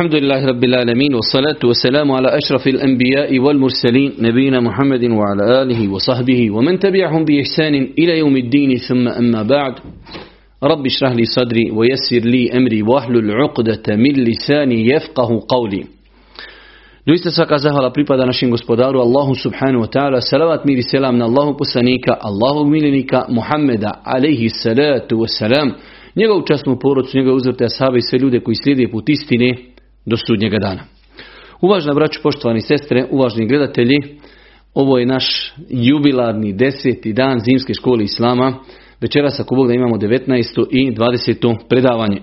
الحمد لله رب العالمين والصلاة والسلام على أشرف الأنبياء والمرسلين نبينا محمد وعلى آله وصحبه ومن تبعهم بإحسان إلى يوم الدين ثم أما بعد رب اشرح لي صدري ويسر لي أمري واحلل عقدة من لساني يفقه قولي Doista svaka zahvala pripada našem gospodaru Allahu subhanahu wa ta'ala. Salavat mir i selam na Allahu poslanika, Allahog miljenika Muhammeda alaihi salatu wa salam. Njegovu časnu porodcu, njegove uzvrte ashabe i sve ljude koji slijede put istine do sudnjega dana. Uvažna braću, poštovani sestre, uvažni gledatelji, ovo je naš jubilarni deseti dan zimske škole Islama. Večeras ako Bog da imamo 19. i 20. predavanje.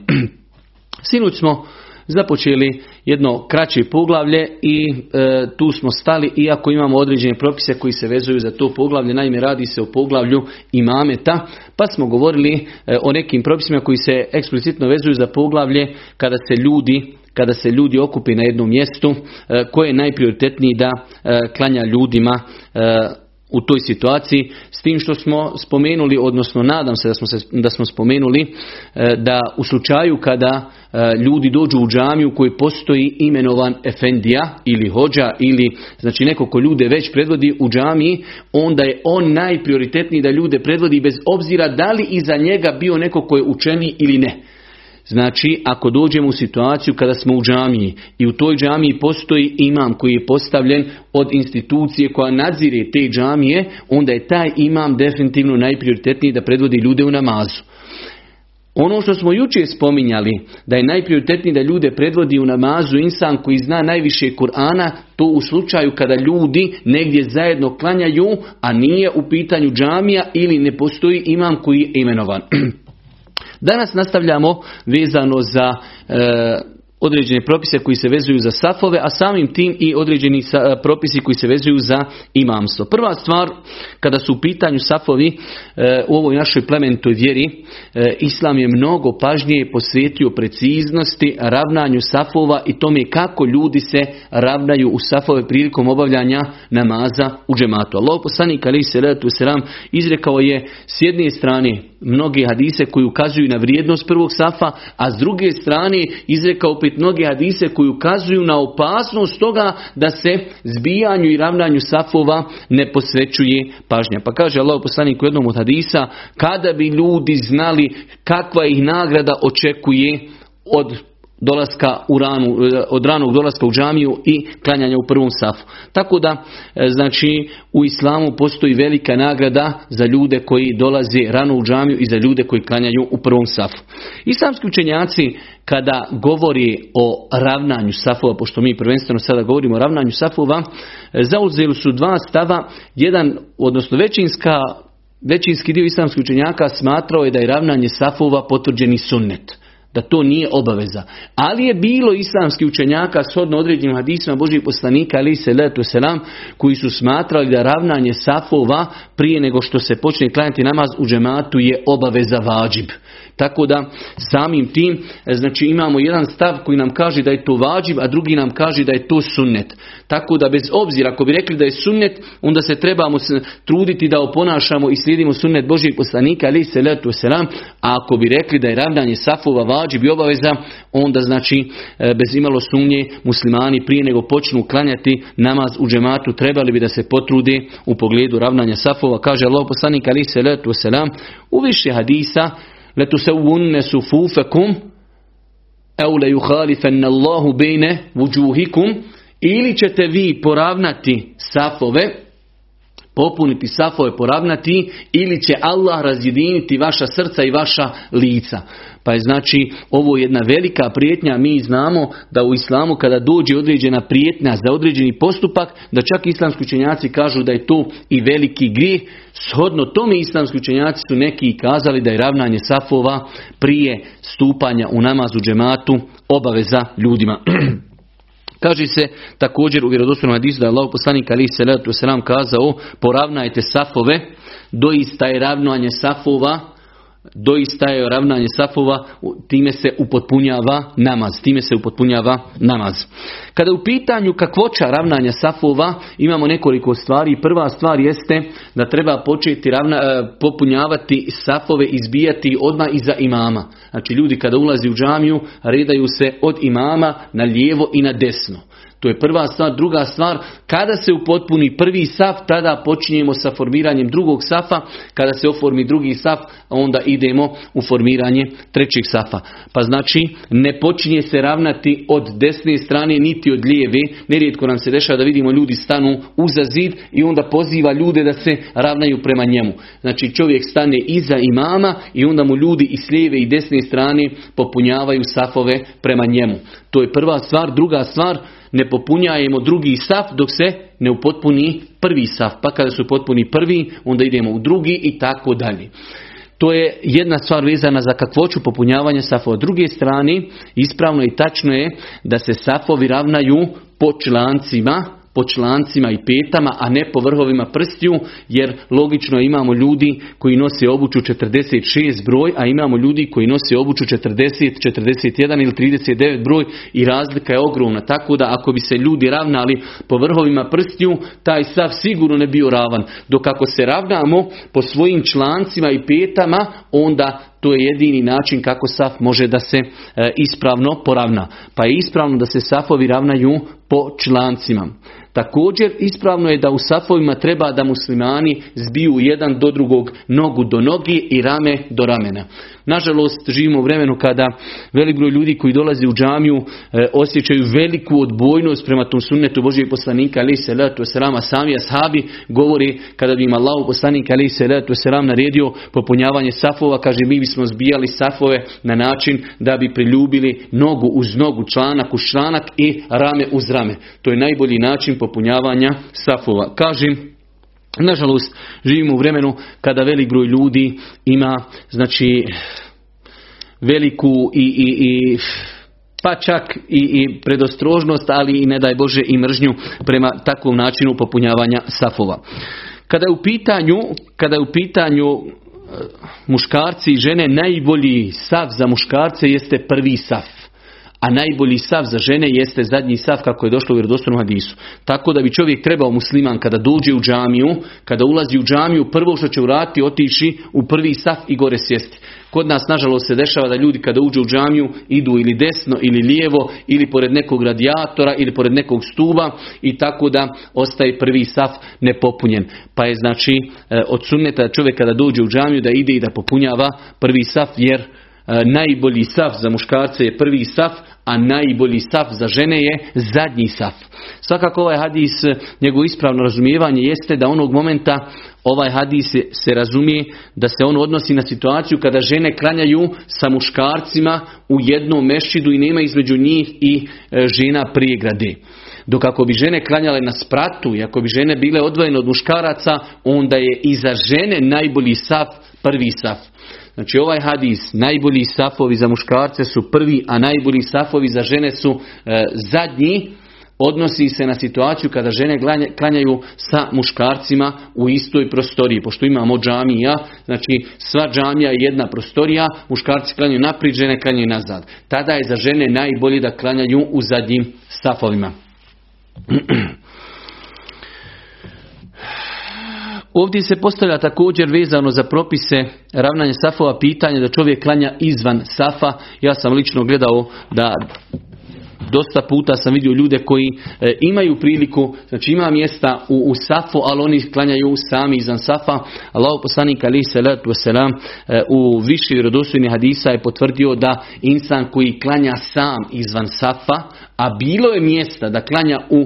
Sinuć smo započeli jedno kraće poglavlje i e, tu smo stali iako imamo određene propise koji se vezuju za to poglavlje. Naime, radi se o poglavlju imameta, pa smo govorili e, o nekim propisima koji se eksplicitno vezuju za poglavlje kada se ljudi kada se ljudi okupi na jednom mjestu, e, koje je najprioritetniji da klanja ljudima u toj situaciji s tim što smo spomenuli, odnosno nadam se da smo, se, da smo spomenuli e, da u slučaju kada e, ljudi dođu u džamiju koji postoji imenovan efendija ili hođa ili znači neko ko ljude već predvodi u džamiji, onda je on najprioritetniji da ljude predvodi bez obzira da li iza njega bio neko ko je učeni ili ne. Znači, ako dođemo u situaciju kada smo u džamiji i u toj džamiji postoji imam koji je postavljen od institucije koja nadzire te džamije, onda je taj imam definitivno najprioritetniji da predvodi ljude u namazu. Ono što smo jučer spominjali, da je najprioritetniji da ljude predvodi u namazu insan koji zna najviše Kur'ana, to u slučaju kada ljudi negdje zajedno klanjaju, a nije u pitanju džamija ili ne postoji imam koji je imenovan. Danas nastavljamo vezano za e, određene propise koji se vezuju za safove, a samim tim i određeni propisi koji se vezuju za imamstvo. Prva stvar, kada su u pitanju safovi e, u ovoj našoj plemenitoj vjeri, e, Islam je mnogo pažnije posvetio preciznosti, ravnanju safova i tome kako ljudi se ravnaju u safove prilikom obavljanja namaza u džematu. Allah poslanik selam izrekao je s jedne strane mnoge hadise koji ukazuju na vrijednost prvog safa, a s druge strane izrekao opet mnoge hadise koji ukazuju na opasnost toga da se zbijanju i ravnanju safova ne posvećuje pažnja. Pa kaže Allah poslanik u jednom od hadisa, kada bi ljudi znali kakva ih nagrada očekuje od dolaska u ranu, e, od ranog dolaska u džamiju i klanjanja u prvom safu. Tako da, e, znači, u islamu postoji velika nagrada za ljude koji dolaze rano u džamiju i za ljude koji klanjaju u prvom safu. Islamski učenjaci kada govori o ravnanju safova, pošto mi prvenstveno sada govorimo o ravnanju safova, e, zauzeli su dva stava, jedan, odnosno većinska Većinski dio islamskih učenjaka smatrao je da je ravnanje safova potvrđeni sunnet da to nije obaveza. Ali je bilo islamski učenjaka shodno određenim hadisima Božih poslanika ali se letu selam koji su smatrali da ravnanje safova prije nego što se počne klanjati namaz u džematu je obaveza vađib. Tako da samim tim znači imamo jedan stav koji nam kaže da je to vađib, a drugi nam kaže da je to sunnet. Tako da bez obzira ako bi rekli da je sunnet, onda se trebamo truditi da oponašamo i slijedimo sunnet Božijeg poslanika ali se letu selam, a ako bi rekli da je ravnanje safova vađib vađib i obaveza, onda znači e, bez imalo sumnje muslimani prije nego počnu klanjati namaz u džematu trebali bi da se potrude u pogledu ravnanja safova. Kaže Allah poslanik ali se letu selam u više hadisa letu se unne sufufekum au le juhalifen Allahu bejne vuđuhikum ili ćete vi poravnati safove popuniti safove, poravnati, ili će Allah razjediniti vaša srca i vaša lica. Pa je znači ovo jedna velika prijetnja, mi znamo da u islamu kada dođe određena prijetnja za određeni postupak, da čak islamski učenjaci kažu da je to i veliki grijeh. Shodno tome islamski učenjaci su neki kazali da je ravnanje safova prije stupanja u namazu džematu obaveza ljudima. Kaže se također u vjerodostojnom hadisu da je Allah poslanik ali se kazao poravnajte safove, doista je ravnanje safova doista je ravnanje safova, time se upotpunjava namaz, time se upotpunjava namaz. Kada u pitanju kakvoća ravnanja safova imamo nekoliko stvari. Prva stvar jeste da treba početi ravna, e, popunjavati safove, izbijati odmah iza imama. Znači ljudi kada ulazi u džamiju redaju se od imama na lijevo i na desno. To je prva stvar. Druga stvar, kada se upotpuni prvi saf, tada počinjemo sa formiranjem drugog safa. Kada se oformi drugi saf, onda idemo u formiranje trećeg safa. Pa znači, ne počinje se ravnati od desne strane, niti od lijeve. Nerijetko nam se dešava da vidimo ljudi stanu uza zid i onda poziva ljude da se ravnaju prema njemu. Znači, čovjek stane iza imama i onda mu ljudi i s lijeve i desne strane popunjavaju safove prema njemu. To je prva stvar. Druga stvar, ne popunjajemo drugi saf dok se ne upotpuni prvi saf. Pa kada su potpuni prvi, onda idemo u drugi i tako dalje. To je jedna stvar vezana za kakvoću popunjavanja safova. druge strane, ispravno i tačno je da se safovi ravnaju po člancima, po člancima i petama, a ne po vrhovima prstiju, jer logično imamo ljudi koji nose obuću 46 broj, a imamo ljudi koji nose obuću 40, 41 ili 39 broj i razlika je ogromna. Tako da ako bi se ljudi ravnali po vrhovima prstiju, taj sav sigurno ne bio ravan. Dok ako se ravnamo po svojim člancima i petama, onda to je jedini način kako saf može da se e, ispravno poravna. Pa je ispravno da se safovi ravnaju po člancima. Također ispravno je da u safovima treba da muslimani zbiju jedan do drugog nogu do nogi i rame do ramena. Nažalost, živimo u vremenu kada velik broj ljudi koji dolazi u džamiju e, osjećaju veliku odbojnost prema tom sunnetu Božijeg poslanika ali se letu selama sami ashabi govori kada bi im Allah poslanik ali se letu naredio popunjavanje safova, kaže mi bismo zbijali safove na način da bi priljubili nogu uz nogu, članak uz članak i rame uz rame. To je najbolji način popunjavanja safova. Kažem, Nažalost, živimo u vremenu kada velik broj ljudi ima znači veliku i, i, i pa čak i, i predostrožnost, ali i ne daj Bože i mržnju prema takvom načinu popunjavanja safova. Kada je u pitanju, kada je u pitanju e, muškarci i žene, najbolji sav za muškarce jeste prvi saf a najbolji sav za žene jeste zadnji sav kako je došlo u vjerodostojnom hadisu. Tako da bi čovjek trebao musliman kada dođe u džamiju, kada ulazi u džamiju, prvo što će urati otići u prvi sav i gore sjesti. Kod nas nažalost se dešava da ljudi kada uđu u džamiju idu ili desno ili lijevo ili pored nekog radijatora ili pored nekog stuba i tako da ostaje prvi saf nepopunjen. Pa je znači e, od sunneta čovjek kada dođe u džamiju da ide i da popunjava prvi saf jer najbolji saf za muškarce je prvi saf, a najbolji saf za žene je zadnji saf. Svakako ovaj hadis, njegovo ispravno razumijevanje jeste da onog momenta ovaj hadis se razumije da se on odnosi na situaciju kada žene klanjaju sa muškarcima u jednom mešidu i nema između njih i e, žena prijegrade. Dok ako bi žene klanjale na spratu i ako bi žene bile odvojene od muškaraca, onda je i za žene najbolji saf prvi saf. Znači ovaj hadis, najbolji safovi za muškarce su prvi, a najbolji safovi za žene su e, zadnji. Odnosi se na situaciju kada žene klanjaju sa muškarcima u istoj prostoriji. Pošto imamo džamija, znači sva džamija je jedna prostorija, muškarci klanjaju naprijed, žene klanjaju nazad. Tada je za žene najbolji da klanjaju u zadnjim safovima. Ovdje se postavlja također vezano za propise ravnanja safova pitanje da čovjek klanja izvan safa. Ja sam lično gledao da dosta puta sam vidio ljude koji e, imaju priliku, znači ima mjesta u, u safu, ali oni klanjaju sami izvan safa. Allah poslanik ali salatu wasalam e, u više vjerodostojnih hadisa je potvrdio da insan koji klanja sam izvan safa, a bilo je mjesta da klanja u, e,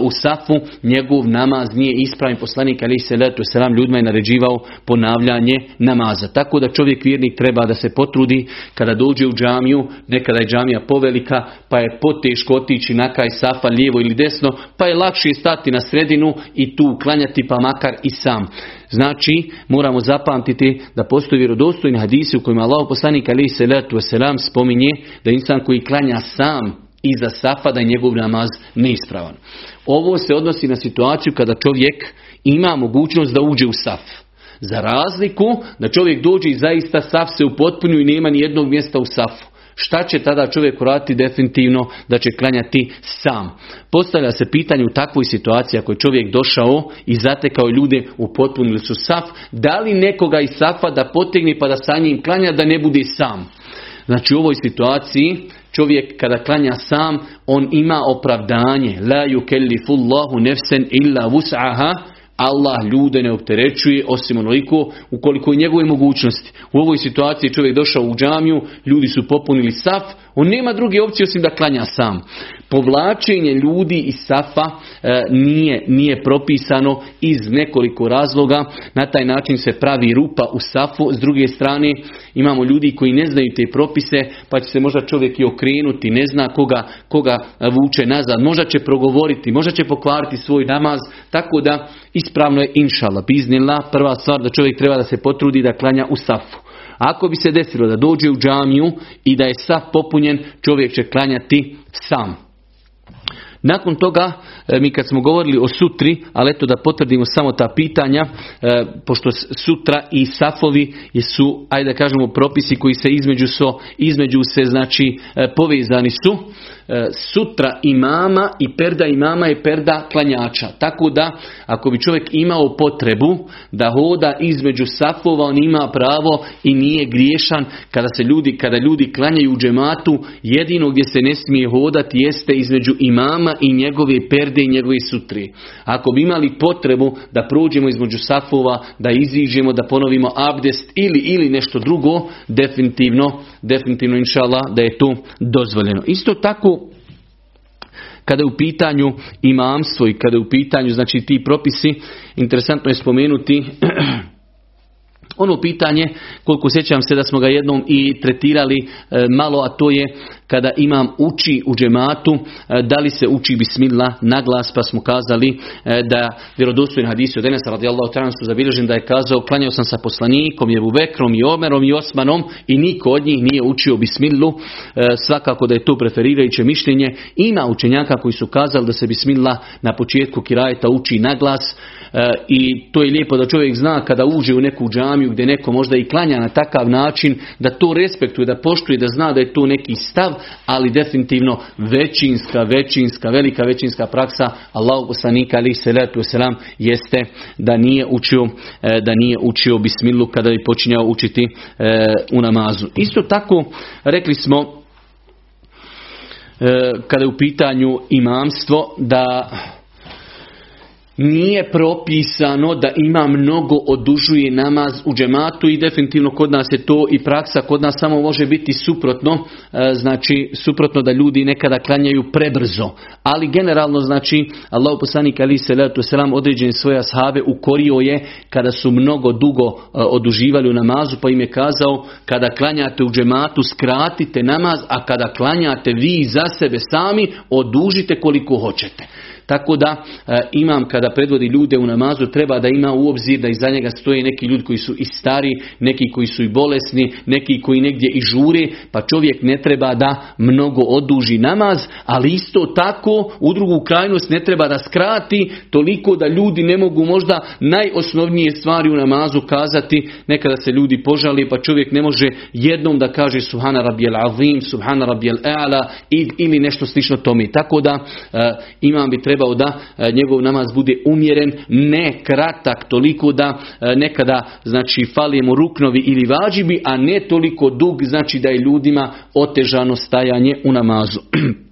u safu, njegov namaz nije ispravan. Poslanik ali se letu selam ljudima je naređivao ponavljanje namaza. Tako da čovjek vjernik treba da se potrudi kada dođe u džamiju, nekada je džamija povelika, pa je poteško otići na kaj safa lijevo ili desno, pa je lakše stati na sredinu i tu klanjati pa makar i sam. Znači, moramo zapamtiti da postoji vjerodostojni hadisi u kojima Allah poslanik ali se letu selam spominje da insan koji klanja sam iza safa da je njegov namaz neispravan. Ovo se odnosi na situaciju kada čovjek ima mogućnost da uđe u saf. Za razliku da čovjek dođe i zaista saf se upotpunju i nema ni jednog mjesta u safu. Šta će tada čovjek uraditi definitivno da će klanjati sam? Postavlja se pitanje u takvoj situaciji ako je čovjek došao i zatekao ljude u potpunili su saf, da li nekoga iz safa da potegne pa da sa njim klanja da ne bude sam? Znači u ovoj situaciji čovjek kada klanja sam, on ima opravdanje. La yukellifullahu nefsen illa vus'aha. Allah ljude ne opterećuje osim onoliko ukoliko je njegove mogućnosti. U ovoj situaciji čovjek došao u džamiju, ljudi su popunili saf, on nema druge opcije osim da klanja sam. Povlačenje ljudi iz safa e, nije, nije propisano iz nekoliko razloga. Na taj način se pravi rupa u safu. S druge strane imamo ljudi koji ne znaju te propise pa će se možda čovjek i okrenuti, ne zna koga, koga vuče nazad. Možda će progovoriti, možda će pokvariti svoj namaz. Tako da ispravno je inšala, biznila. Prva stvar da čovjek treba da se potrudi da klanja u safu. Ako bi se desilo da dođe u džamiju i da je saf popunjen, čovjek će klanjati sam. Nakon toga, e, mi kad smo govorili o sutri, ali eto da potvrdimo samo ta pitanja, e, pošto sutra i safovi su, ajde da kažemo, propisi koji se između, so, između se, znači, e, povezani su, sutra imama i perda imama je perda klanjača. Tako da ako bi čovjek imao potrebu da hoda između safova on ima pravo i nije griješan kada se ljudi kada ljudi klanjaju u džematu jedino gdje se ne smije hodati jeste između imama i njegove perde i njegove sutri. Ako bi imali potrebu da prođemo između safova, da iziđemo, da ponovimo abdest ili ili nešto drugo, definitivno definitivno inšala da je to dozvoljeno. Isto tako kada je u pitanju imamstvo i kada je u pitanju znači ti propisi, interesantno je spomenuti ono pitanje, koliko sjećam se da smo ga jednom i tretirali e, malo, a to je kada imam uči u džematu, e, da li se uči bismillah na glas, pa smo kazali e, da vjerodostojni hadisi od Enesa radijallahu ta'ala su zabilježen da je kazao klanjao sam sa poslanikom, je Bekrom i Omerom i Osmanom i niko od njih nije učio bismillu, svakako da je to preferirajuće mišljenje. Ima učenjaka koji su kazali da se bismillah na početku kirajeta uči na glas, E, i to je lijepo da čovjek zna kada uđe u neku džamiju gdje neko možda i klanja na takav način da to respektuje, da poštuje, da zna da je to neki stav, ali definitivno većinska, većinska, velika većinska praksa Allahu poslanika ali se selam jeste da nije učio e, da nije učio bismilu kada bi počinjao učiti e, u namazu. Isto tako rekli smo kada je u pitanju imamstvo da nije propisano da ima mnogo odužuje namaz u džematu i definitivno kod nas je to i praksa, kod nas samo može biti suprotno, e, znači suprotno da ljudi nekada klanjaju prebrzo. Ali generalno znači Allah poslanik ali se letu selam određene svoje ashave ukorio je kada su mnogo dugo e, oduživali u namazu pa im je kazao kada klanjate u džematu skratite namaz, a kada klanjate vi za sebe sami odužite koliko hoćete. Tako da e, imam kada predvodi ljude u namazu treba da ima u obzir da iza njega stoje neki ljudi koji su i stari, neki koji su i bolesni, neki koji negdje i žure, pa čovjek ne treba da mnogo oduži namaz, ali isto tako u drugu krajnost ne treba da skrati toliko da ljudi ne mogu možda najosnovnije stvari u namazu kazati, nekada se ljudi požali pa čovjek ne može jednom da kaže subhana rabijel azim, subhana rabijel a'la ili nešto slično tome. Tako da e, imam bi treba trebao da e, njegov namaz bude umjeren, ne kratak toliko da e, nekada znači falimo ruknovi ili vađibi, a ne toliko dug znači da je ljudima otežano stajanje u namazu.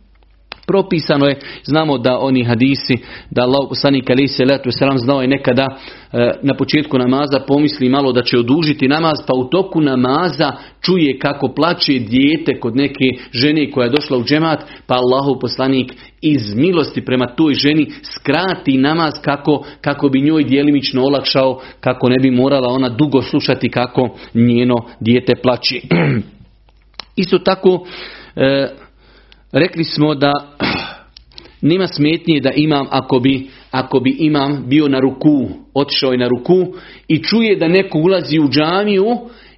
propisano je, znamo da oni hadisi, da Allah poslanik ali se letu selam znao je nekada e, na početku namaza pomisli malo da će odužiti namaz, pa u toku namaza čuje kako plaće dijete kod neke žene koja je došla u džemat, pa Allahov poslanik iz milosti prema toj ženi skrati namaz kako, kako bi njoj djelimično olakšao, kako ne bi morala ona dugo slušati kako njeno dijete plaći. Isto tako, e, rekli smo da nema smetnje da imam ako bi ako bi imam bio na ruku, otišao je na ruku i čuje da neko ulazi u džamiju,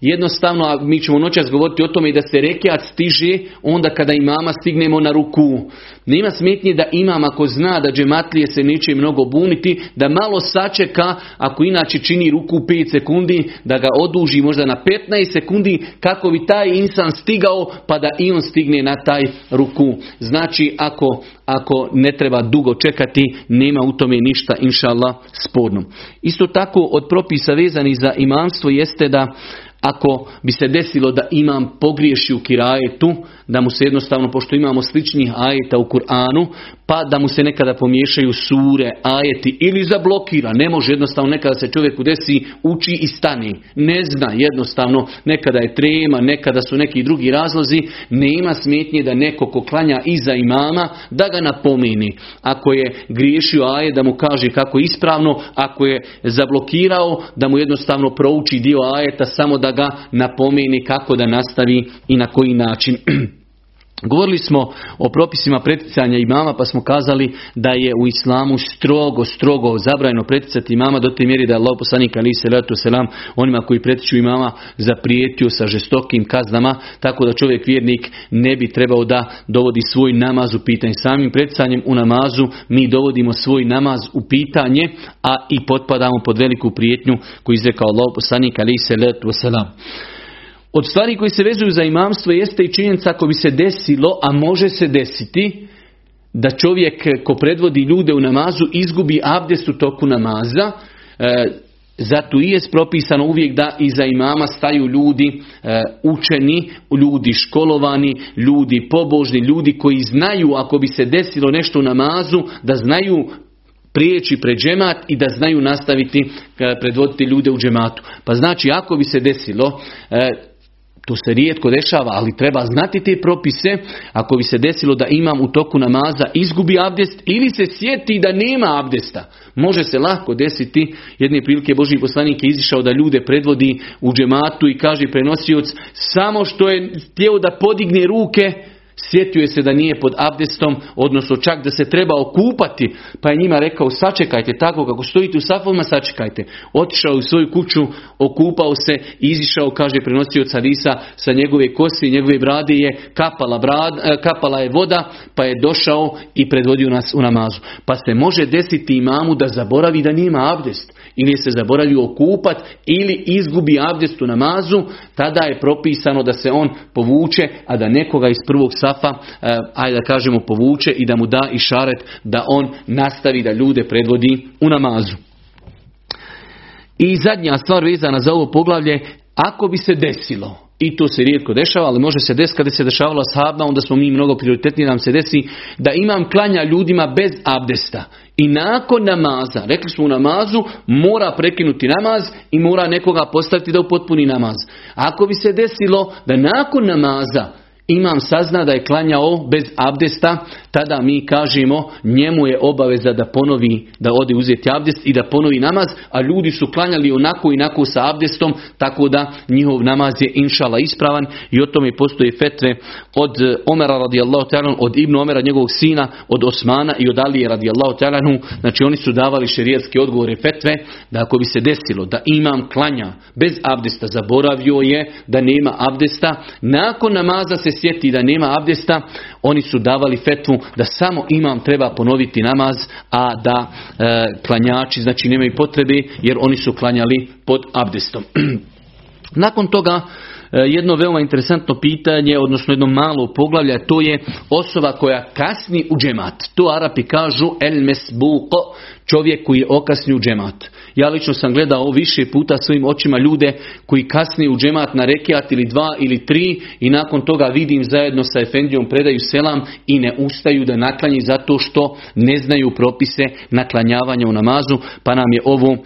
Jednostavno, a mi ćemo noćas govoriti o tome i da se rekiat stiže onda kada imama stignemo na ruku. Nema smetnje da imam ako zna da džematlije se neće mnogo buniti, da malo sačeka, ako inače čini ruku 5 sekundi, da ga oduži možda na 15 sekundi, kako bi taj insan stigao, pa da i on stigne na taj ruku. Znači, ako, ako ne treba dugo čekati, nema u tome ništa, inša Allah, sporno. Isto tako, od propisa vezani za imamstvo jeste da ako bi se desilo da imam pogriješi u kirajetu, da mu se jednostavno, pošto imamo sličnih ajeta u Kur'anu, pa da mu se nekada pomiješaju sure, ajeti ili zablokira. Ne može jednostavno nekada se čovjeku desi, uči i stani. Ne zna jednostavno, nekada je trema, nekada su neki drugi razlozi. Nema smetnje da neko ko klanja iza imama, da ga napomeni. Ako je griješio ajet, da mu kaže kako ispravno, ako je zablokirao, da mu jednostavno prouči dio ajeta, samo da ga napomeni kako da nastavi i na koji način. Govorili smo o propisima preticanja imama pa smo kazali da je u islamu strogo, strogo zabrajno preticati imama do te mjeri da je Allah poslanik ali se selam onima koji pretiču imama zaprijetio sa žestokim kaznama tako da čovjek vjernik ne bi trebao da dovodi svoj namaz u pitanje. Samim preticanjem u namazu mi dovodimo svoj namaz u pitanje a i potpadamo pod veliku prijetnju koju izrekao Allah poslanik ali se letu selam. Od stvari koji se vezuju za imamstvo jeste i činjenica ako bi se desilo, a može se desiti, da čovjek ko predvodi ljude u namazu izgubi abdest u toku namaza, e, zato i je propisano uvijek da iza imama staju ljudi e, učeni, ljudi školovani, ljudi pobožni, ljudi koji znaju ako bi se desilo nešto u namazu, da znaju prijeći pred džemat i da znaju nastaviti e, predvoditi ljude u džematu. Pa znači ako bi se desilo e, to se rijetko dešava, ali treba znati te propise. Ako bi se desilo da imam u toku namaza izgubi abdest ili se sjeti da nema abdesta. Može se lako desiti. Jedne prilike Boži poslanik je izišao da ljude predvodi u džematu i kaže prenosioc samo što je htio da podigne ruke Sjetio je se da nije pod abdestom, odnosno čak da se treba okupati, pa je njima rekao sačekajte tako kako stojite u safovima, sačekajte. Otišao u svoju kuću, okupao se, izišao, kaže prenosio carisa sa njegove kose njegove brade je kapala, brad, e, kapala je voda, pa je došao i predvodio nas u namazu. Pa se može desiti imamu da zaboravi da nema abdest ili se zaboravio okupat ili izgubi abdest u namazu, tada je propisano da se on povuče, a da nekoga iz prvog safa, eh, ajde da kažemo povuče i da mu da i šaret da on nastavi da ljude predvodi u namazu. I zadnja stvar vezana za ovo poglavlje, ako bi se desilo, i to se rijetko dešava, ali može se desiti kada se dešavalo sahabna, onda smo mi mnogo prioritetniji nam se desi da imam klanja ljudima bez abdesta. I nakon namaza, rekli smo u namazu, mora prekinuti namaz i mora nekoga postaviti da upotpuni namaz. Ako bi se desilo da nakon namaza imam sazna da je klanjao bez abdesta, tada mi kažemo njemu je obaveza da ponovi, da ode uzeti abdest i da ponovi namaz, a ljudi su klanjali onako i onako sa abdestom, tako da njihov namaz je inšala ispravan. I o tome postoje fetve od eh, Omera radijallahu ta'ala, od Ibnu Omera njegovog sina, od Osmana i od Alije radijallahu ta'ala, znači oni su davali šerijetske odgovore fetve, da ako bi se desilo da imam klanja bez abdesta, zaboravio je da nema abdesta, nakon namaza se sjeti da nema abdesta, oni su davali fetvu da samo imam treba ponoviti namaz, a da e, klanjači znači nemaju potrebe jer oni su klanjali pod abdestom. Nakon toga e, jedno veoma interesantno pitanje, odnosno jedno malo poglavlje, to je osoba koja kasni u džemat. To Arapi kažu el mesbuko, čovjek koji je okasni u džemat. Ja lično sam gledao više puta svojim očima ljude koji kasnije u džemat na rekiat ili dva ili tri i nakon toga vidim zajedno sa Efendijom predaju selam i ne ustaju da naklanji zato što ne znaju propise naklanjavanja u namazu. Pa nam je ovo e,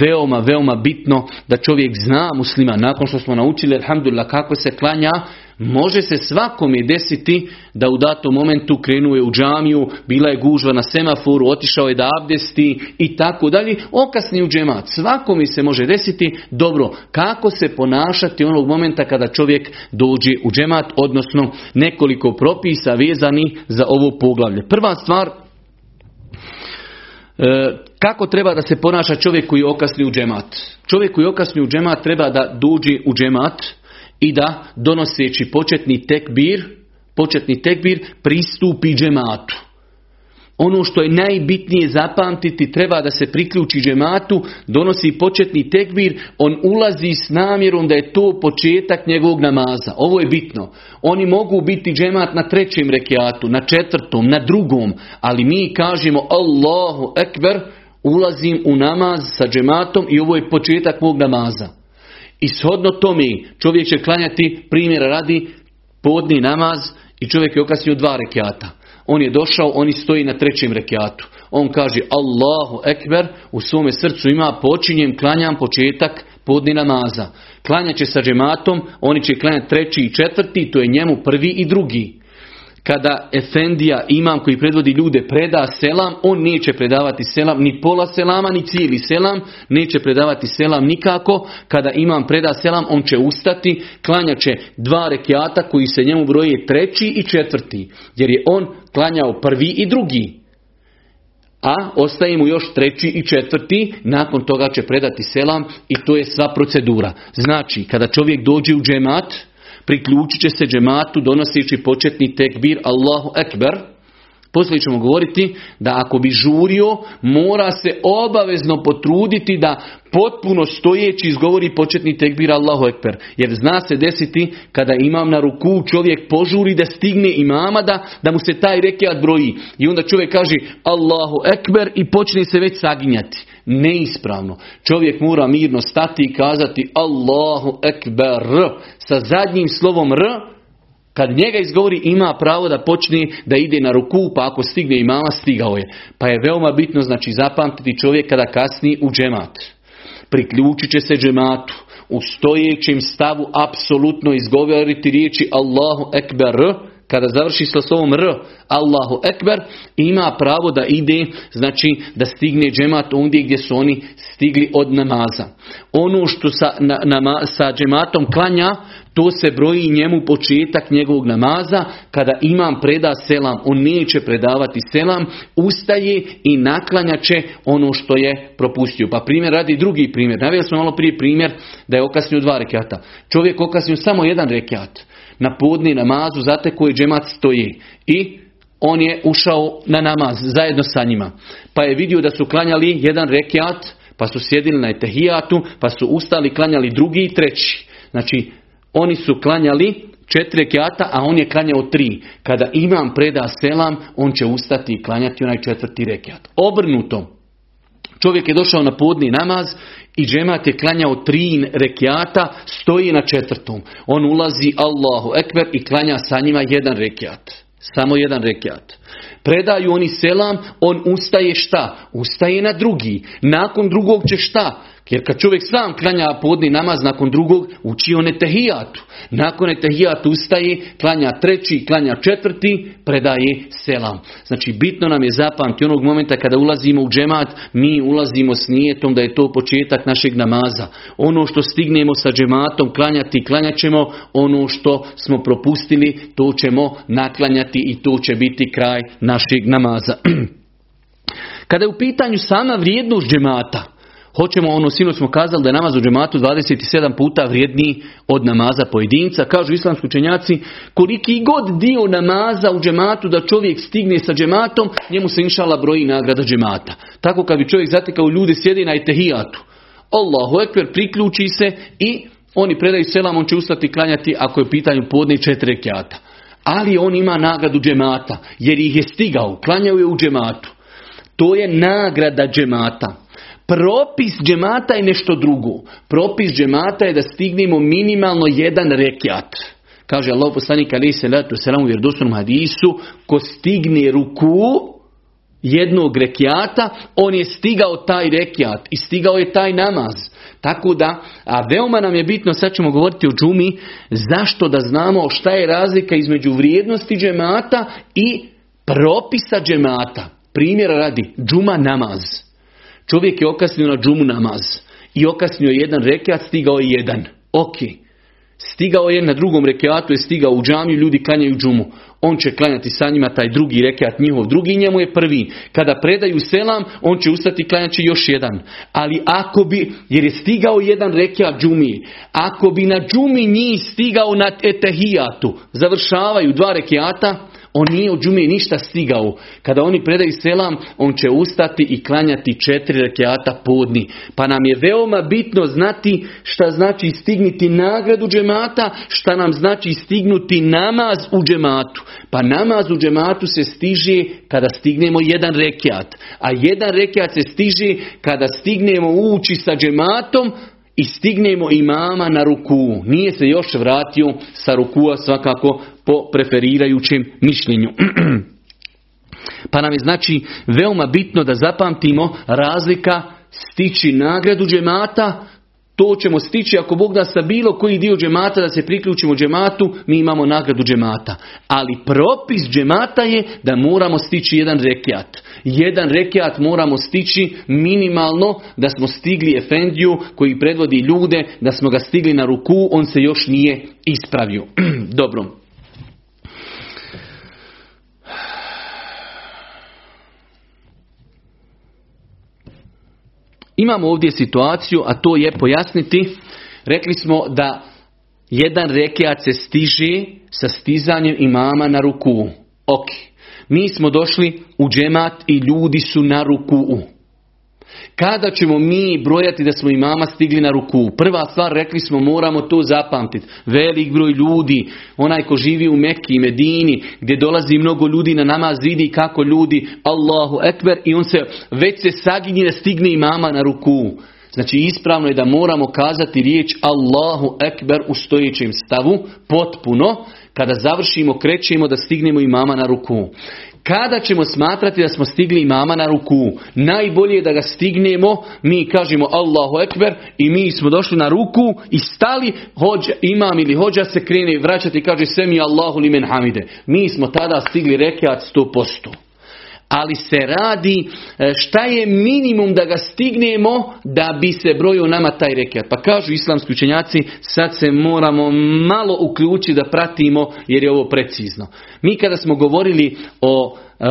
veoma, veoma bitno da čovjek zna muslima nakon što smo naučili alhamdulillah kako se klanja Može se svakome desiti da u datom momentu krenuje u džamiju, bila je gužva na semaforu, otišao je da abdesti i tako dalje, okasni u džemat. Svakome se može desiti, dobro, kako se ponašati onog momenta kada čovjek dođe u džemat, odnosno nekoliko propisa vezani za ovo poglavlje. Prva stvar, E, kako treba da se ponaša čovjek koji okasni u džemat? Čovjek koji okasni u džemat treba da duđi u džemat i da donoseći početni tekbir, početni tekbir pristupi džematu. Ono što je najbitnije zapamtiti treba da se priključi džematu, donosi početni tekbir, on ulazi s namjerom da je to početak njegovog namaza. Ovo je bitno. Oni mogu biti džemat na trećem rekiatu, na četvrtom, na drugom, ali mi kažemo Allahu ekber, ulazim u namaz sa džematom i ovo je početak mog namaza. I shodno tome čovjek će klanjati, primjera radi, podni namaz i čovjek je okasnio dva rekiata. On je došao, oni stoji na trećem rekiatu. On kaže Allahu Ekber, u svome srcu ima počinjem, klanjam početak podni namaza. Klanja će sa džematom, oni će klanjati treći i četvrti, to je njemu prvi i drugi kada Efendija, imam koji predvodi ljude, preda selam, on neće predavati selam, ni pola selama, ni cijeli selam, neće predavati selam nikako. Kada imam preda selam, on će ustati, klanja će dva rekiata koji se njemu broje treći i četvrti, jer je on klanjao prvi i drugi. A ostaje mu još treći i četvrti, nakon toga će predati selam i to je sva procedura. Znači, kada čovjek dođe u džemat, priključit će se džematu donoseći početni tekbir Allahu Ekber. Poslije ćemo govoriti da ako bi žurio, mora se obavezno potruditi da potpuno stojeći izgovori početni tekbir Allahu Ekber. Jer zna se desiti kada imam na ruku čovjek požuri da stigne imama da, da mu se taj rekiat broji. I onda čovjek kaže Allahu Ekber i počne se već saginjati neispravno. Čovjek mora mirno stati i kazati Allahu Ekber sa zadnjim slovom R, kad njega izgovori ima pravo da počne da ide na ruku, pa ako stigne i mama, stigao je. Pa je veoma bitno, znači zapamtiti čovjek kada kasni u džemat. Priključit će se džematu. U stojećem stavu apsolutno izgovoriti riječi Allahu Ekber kada završi sa slovom R, Allahu Ekber, ima pravo da ide, znači da stigne džemat ondje gdje su oni stigli od namaza. Ono što sa, na, sa džematom klanja, to se broji njemu početak njegovog namaza. Kada imam preda selam, on neće predavati selam, ustaje i naklanja će ono što je propustio. Pa primjer radi drugi primjer. Navijeli smo malo prije primjer da je okasnio dva rekata. Čovjek okasnio samo jedan rekat na podni namazu zate koji džemat stoji. I on je ušao na namaz zajedno sa njima. Pa je vidio da su klanjali jedan rekiat, pa su sjedili na etehijatu, pa su ustali klanjali drugi i treći. Znači, oni su klanjali četiri rekiata, a on je klanjao tri. Kada imam preda selam, on će ustati i klanjati onaj četvrti rekiat. Obrnuto. Čovjek je došao na podni namaz i džemat je klanjao tri rekiata, stoji na četvrtom. On ulazi Allahu Ekber i klanja sa njima jedan rekiat. Samo jedan rekiat. Predaju oni selam, on ustaje šta? Ustaje na drugi. Nakon drugog će šta? Jer kad čovjek sam klanja podni namaz nakon drugog, uči on etehijatu. Nakon etehijatu ustaje, klanja treći, klanja četvrti, predaje selam. Znači bitno nam je zapamti onog momenta kada ulazimo u džemat, mi ulazimo s nijetom da je to početak našeg namaza. Ono što stignemo sa džematom klanjati, klanjat ćemo. Ono što smo propustili, to ćemo naklanjati i to će biti kraj našeg namaza. Kada je u pitanju sama vrijednost džemata, Hoćemo ono, sino smo kazali da je namaz u džematu 27 puta vrijedniji od namaza pojedinca. Kažu islamski učenjaci, koliki god dio namaza u džematu da čovjek stigne sa džematom, njemu se inšala broji nagrada džemata. Tako kad bi čovjek zatekao ljudi sjedi na etehijatu. Allahu ekber priključi se i oni predaju selam, on će ustati klanjati ako je pitanju podne četiri rekiata. Ali on ima nagradu džemata, jer ih je stigao, klanjao je u džematu. To je nagrada džemata. Propis džemata je nešto drugo. Propis džemata je da stignemo minimalno jedan rekiat. Kaže Allah poslanik ali se letu selam u vjerodostojnom hadisu, ko stigne ruku jednog rekiata, on je stigao taj rekiat i stigao je taj namaz. Tako da, a veoma nam je bitno, sad ćemo govoriti o džumi, zašto da znamo šta je razlika između vrijednosti džemata i propisa džemata. Primjera radi, džuma namaz. Čovjek je okasnio na džumu namaz i okasnio jedan rekat, stigao je jedan. Ok. Stigao je na drugom rekiatu, je stigao u džamiju, ljudi klanjaju džumu. On će klanjati sa njima taj drugi rekiat, njihov drugi, njemu je prvi. Kada predaju selam, on će ustati i još jedan. Ali ako bi, jer je stigao jedan rekiat džumi, ako bi na džumi njih stigao na etehijatu, završavaju dva rekiata, on nije od džume ništa stigao. Kada oni predaju selam, on će ustati i klanjati četiri rekiata podni. Pa nam je veoma bitno znati šta znači stigniti nagradu džemata, šta nam znači stignuti namaz u džematu. Pa namaz u džematu se stiže kada stignemo jedan rekiat. A jedan rekiat se stiže kada stignemo ući sa džematom, i stignemo imama na ruku. Nije se još vratio sa rukua svakako po preferirajućem mišljenju. pa nam je znači veoma bitno da zapamtimo razlika stići nagradu džemata to ćemo stići ako Bog da sa bilo koji dio džemata da se priključimo džematu, mi imamo nagradu džemata. Ali propis džemata je da moramo stići jedan rekiat. Jedan rekiat moramo stići minimalno da smo stigli Efendiju koji predvodi ljude, da smo ga stigli na ruku, on se još nije ispravio. Dobro. Imamo ovdje situaciju, a to je pojasniti. Rekli smo da jedan rekiat se stiže sa stizanjem imama na ruku. Ok. Mi smo došli u džemat i ljudi su na ruku. Kada ćemo mi brojati da smo imama stigli na ruku? Prva stvar, rekli smo, moramo to zapamtiti. Velik broj ljudi, onaj ko živi u Mekki i Medini, gdje dolazi mnogo ljudi na namaz, vidi kako ljudi, Allahu Ekber, i on se već se saginje da stigne imama na ruku. Znači ispravno je da moramo kazati riječ Allahu Ekber u stojećem stavu, potpuno, kada završimo, krećemo da stignemo imama na ruku. Kada ćemo smatrati da smo stigli imama na ruku? Najbolje je da ga stignemo, mi kažemo Allahu Ekber i mi smo došli na ruku i stali, hođa, imam ili hođa se krene vraćati i kaže Semi Allahu li men hamide. Mi smo tada stigli rekiat 100% ali se radi e, šta je minimum da ga stignemo da bi se brojio nama taj rekiat. Pa kažu islamski učenjaci, sad se moramo malo uključiti da pratimo jer je ovo precizno. Mi kada smo govorili o e,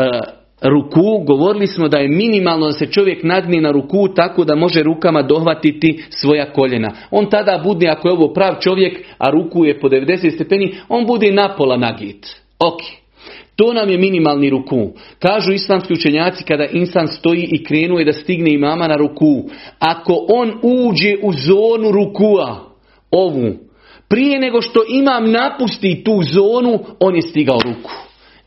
ruku, govorili smo da je minimalno da se čovjek nagne na ruku tako da može rukama dohvatiti svoja koljena. On tada bude, ako je ovo prav čovjek, a ruku je po 90 stepeni, on bude napola nagit. Ok. To nam je minimalni ruku. Kažu islamski učenjaci kada insan stoji i krenuje da stigne imama na ruku. Ako on uđe u zonu rukua, ovu, prije nego što imam napusti tu zonu, on je stigao ruku.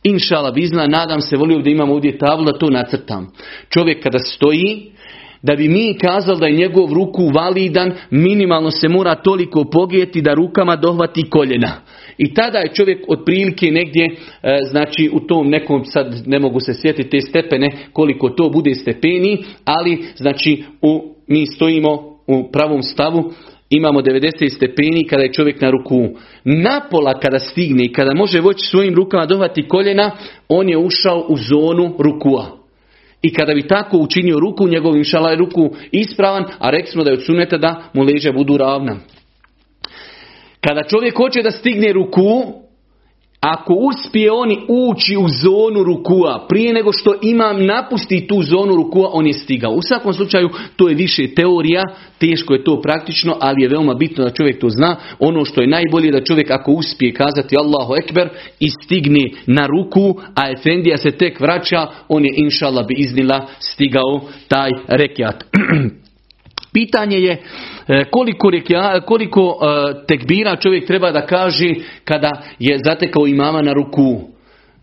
Inšala bizna, nadam se, volio da imam ovdje tablu da to nacrtam. Čovjek kada stoji, da bi mi kazali da je njegov ruku validan, minimalno se mora toliko pogijeti da rukama dohvati koljena. I tada je čovjek otprilike negdje, e, znači u tom nekom, sad ne mogu se sjetiti te stepene, koliko to bude stepeni, ali znači u, mi stojimo u pravom stavu, imamo 90 stepeni kada je čovjek na ruku. Napola kada stigne i kada može voći svojim rukama dohvati koljena, on je ušao u zonu rukua. I kada bi tako učinio ruku, njegov inšala je ruku ispravan, a rekli smo da je od suneta da mu leđa budu ravna. Kada čovjek hoće da stigne ruku, ako uspije oni ući u zonu rukua, prije nego što imam napusti tu zonu rukua, on je stigao. U svakom slučaju, to je više teorija, teško je to praktično, ali je veoma bitno da čovjek to zna. Ono što je najbolje da čovjek ako uspije kazati Allahu Ekber i stigne na ruku, a Efendija se tek vraća, on je inšala bi iznila stigao taj rekiat. Pitanje je e, koliko, koliko e, tekbira čovjek treba da kaže kada je zatekao imama na ruku.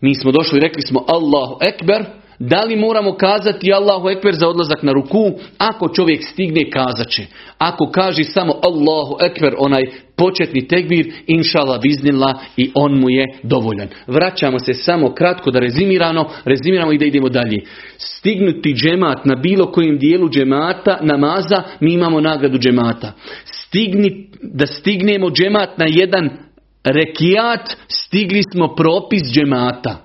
Mi smo došli i rekli smo Allahu Ekber, da li moramo kazati Allahu Ekber za odlazak na ruku? Ako čovjek stigne, kazat će. Ako kaže samo Allahu Ekber, onaj početni tekbir, inšala biznila i on mu je dovoljan. Vraćamo se samo kratko da rezimirano, rezimiramo i da idemo dalje. Stignuti džemat na bilo kojem dijelu džemata, namaza, mi imamo nagradu džemata. Stigni, da stignemo džemat na jedan rekijat, stigli smo propis džemata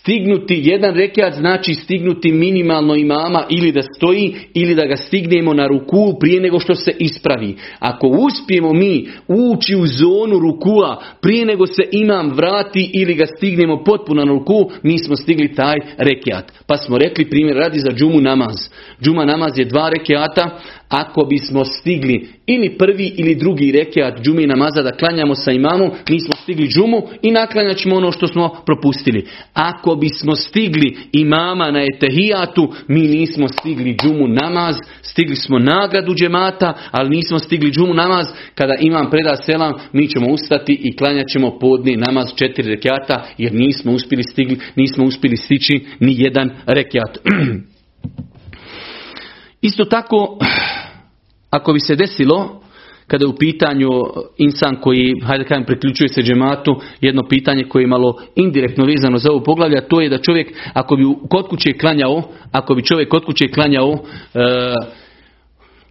Stignuti jedan rekiat znači stignuti minimalno imama ili da stoji ili da ga stignemo na ruku prije nego što se ispravi. Ako uspijemo mi ući u zonu rukua prije nego se imam vrati ili ga stignemo potpuno na ruku, mi smo stigli taj rekiat. Pa smo rekli primjer radi za džumu namaz. Džuma namaz je dva rekiata, ako bismo stigli ili prvi ili drugi rekiat džumi namaza da klanjamo sa imamom, mi smo stigli džumu i naklanjat ćemo ono što smo propustili. Ako bismo stigli imama na etehijatu, mi nismo stigli džumu namaz, stigli smo nagradu džemata, ali nismo stigli džumu namaz. Kada imam preda selam, mi ćemo ustati i klanjat ćemo podni namaz četiri rekiata, jer nismo uspjeli stigli, nismo uspjeli stići ni jedan rekiat. Isto tako, ako bi se desilo, kada je u pitanju insan koji, hajde kažem, priključuje se džematu, jedno pitanje koje je malo indirektno vezano za ovo poglavlje, to je da čovjek, ako bi kod kuće klanjao, ako bi čovjek kod kuće klanjao e,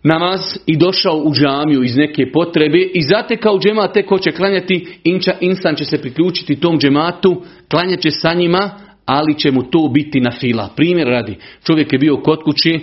namaz i došao u džamiju iz neke potrebe i zatekao džemat, tek hoće klanjati, inča, insan će se priključiti tom džematu, klanjat će sa njima, ali će mu to biti na fila. Primjer radi, čovjek je bio kod kuće,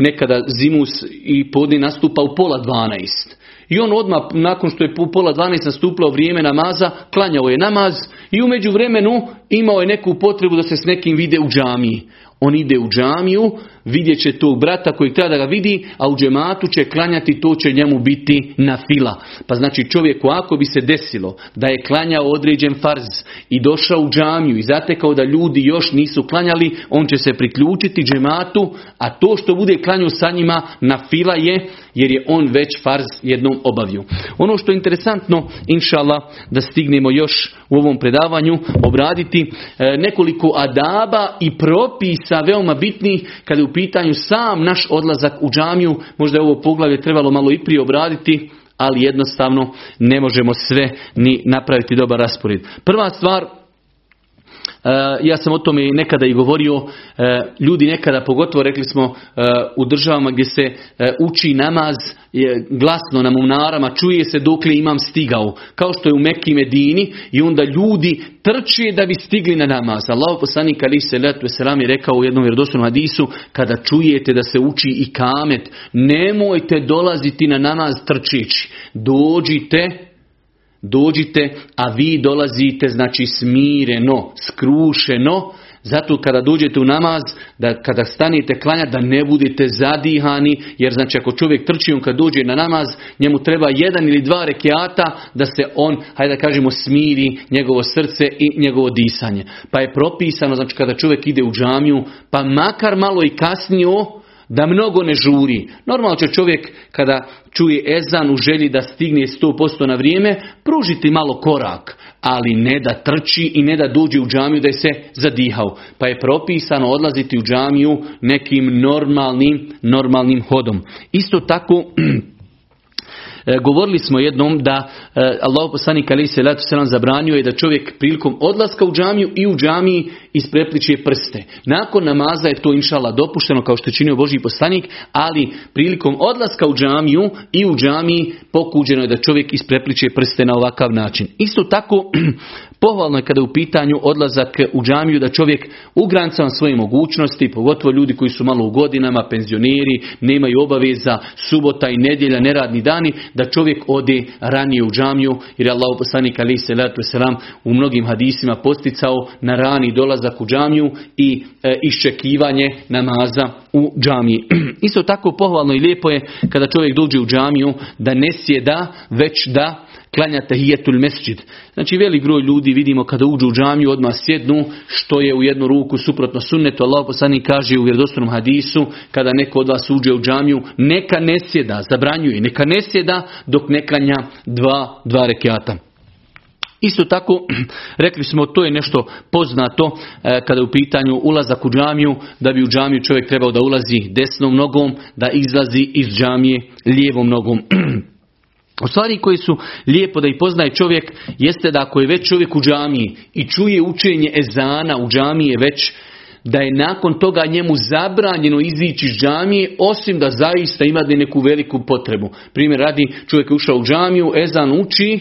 nekada zimus i podni nastupa u pola dvanaest. I on odmah, nakon što je u pola dvanaest nastupilo vrijeme namaza, klanjao je namaz i umeđu vremenu imao je neku potrebu da se s nekim vide u džamiji. On ide u džamiju, vidjet će tog brata koji treba da ga vidi, a u džematu će klanjati, to će njemu biti na fila. Pa znači čovjeku ako bi se desilo da je klanjao određen farz i došao u džamiju i zatekao da ljudi još nisu klanjali, on će se priključiti džematu, a to što bude klanjao sa njima na fila je jer je on već farz jednom obavio. Ono što je interesantno, inšala, da stignemo još u ovom predavanju obraditi e, nekoliko adaba i propisa veoma bitnih kada je u pitanju sam naš odlazak u džamiju. Možda je ovo poglavlje trebalo malo i prije obraditi, ali jednostavno ne možemo sve ni napraviti dobar raspored. Prva stvar ja sam o tome nekada i govorio, e, ljudi nekada, pogotovo rekli smo e, u državama gdje se uči namaz glasno na munarama, čuje se dok li imam stigao, kao što je u Mekki Medini i onda ljudi trče da bi stigli na namaz. Allah poslanik ali se letu je rekao u jednom vjerodostojnom hadisu, kada čujete da se uči i kamet, nemojte dolaziti na namaz trčeći, dođite Dođite, a vi dolazite, znači smireno, skrušeno, zato kada dođete u namaz, da kada stanete klanjati, da ne budete zadihani, jer znači ako čovjek trči, on kad dođe na namaz, njemu treba jedan ili dva rekiata da se on, hajde da kažemo, smiri njegovo srce i njegovo disanje. Pa je propisano, znači kada čovjek ide u džamiju, pa makar malo i kasnije, da mnogo ne žuri. Normalno će čovjek kada čuje ezan u želji da stigne 100% na vrijeme, pružiti malo korak, ali ne da trči i ne da dođe u džamiju da je se zadihao. Pa je propisano odlaziti u džamiju nekim normalnim, normalnim hodom. Isto tako govorili smo jednom da e, Allah poslanik ali se letu selam zabranio je da čovjek prilikom odlaska u džamiju i u džamiji isprepliče prste. Nakon namaza je to inšala dopušteno kao što je činio Boži poslanik, ali prilikom odlaska u džamiju i u džamiji pokuđeno je da čovjek isprepliče prste na ovakav način. Isto tako Pohvalno je kada je u pitanju odlazak u džamiju da čovjek ugrancava svoje mogućnosti, pogotovo ljudi koji su malo u godinama, penzioneri, nemaju obaveza, subota i nedjelja, neradni dani, da čovjek ode ranije u džamiju, jer je Allah poslanik ali se selam u mnogim hadisima posticao na rani dolazak u džamiju i e, iščekivanje namaza u džamiji. Isto tako pohvalno i lijepo je kada čovjek dođe u džamiju da ne sjeda, već da klanja tahijetul mesđid. Znači velik broj ljudi vidimo kada uđu u džamiju odmah sjednu što je u jednu ruku suprotno sunnetu. Allah poslani kaže u vjerodostojnom hadisu kada neko od vas uđe u džamiju neka ne sjeda, zabranjuje, neka ne sjeda dok ne klanja dva, dva rekiata. Isto tako, rekli smo, to je nešto poznato e, kada je u pitanju ulazak u džamiju, da bi u džamiju čovjek trebao da ulazi desnom nogom, da izlazi iz džamije lijevom nogom. U stvari koji su lijepo da ih poznaje čovjek jeste da ako je već čovjek u džamiji i čuje učenje ezana u džamiji već da je nakon toga njemu zabranjeno izići iz džamije osim da zaista ima neku veliku potrebu. Primjer radi čovjek je ušao u džamiju, ezan uči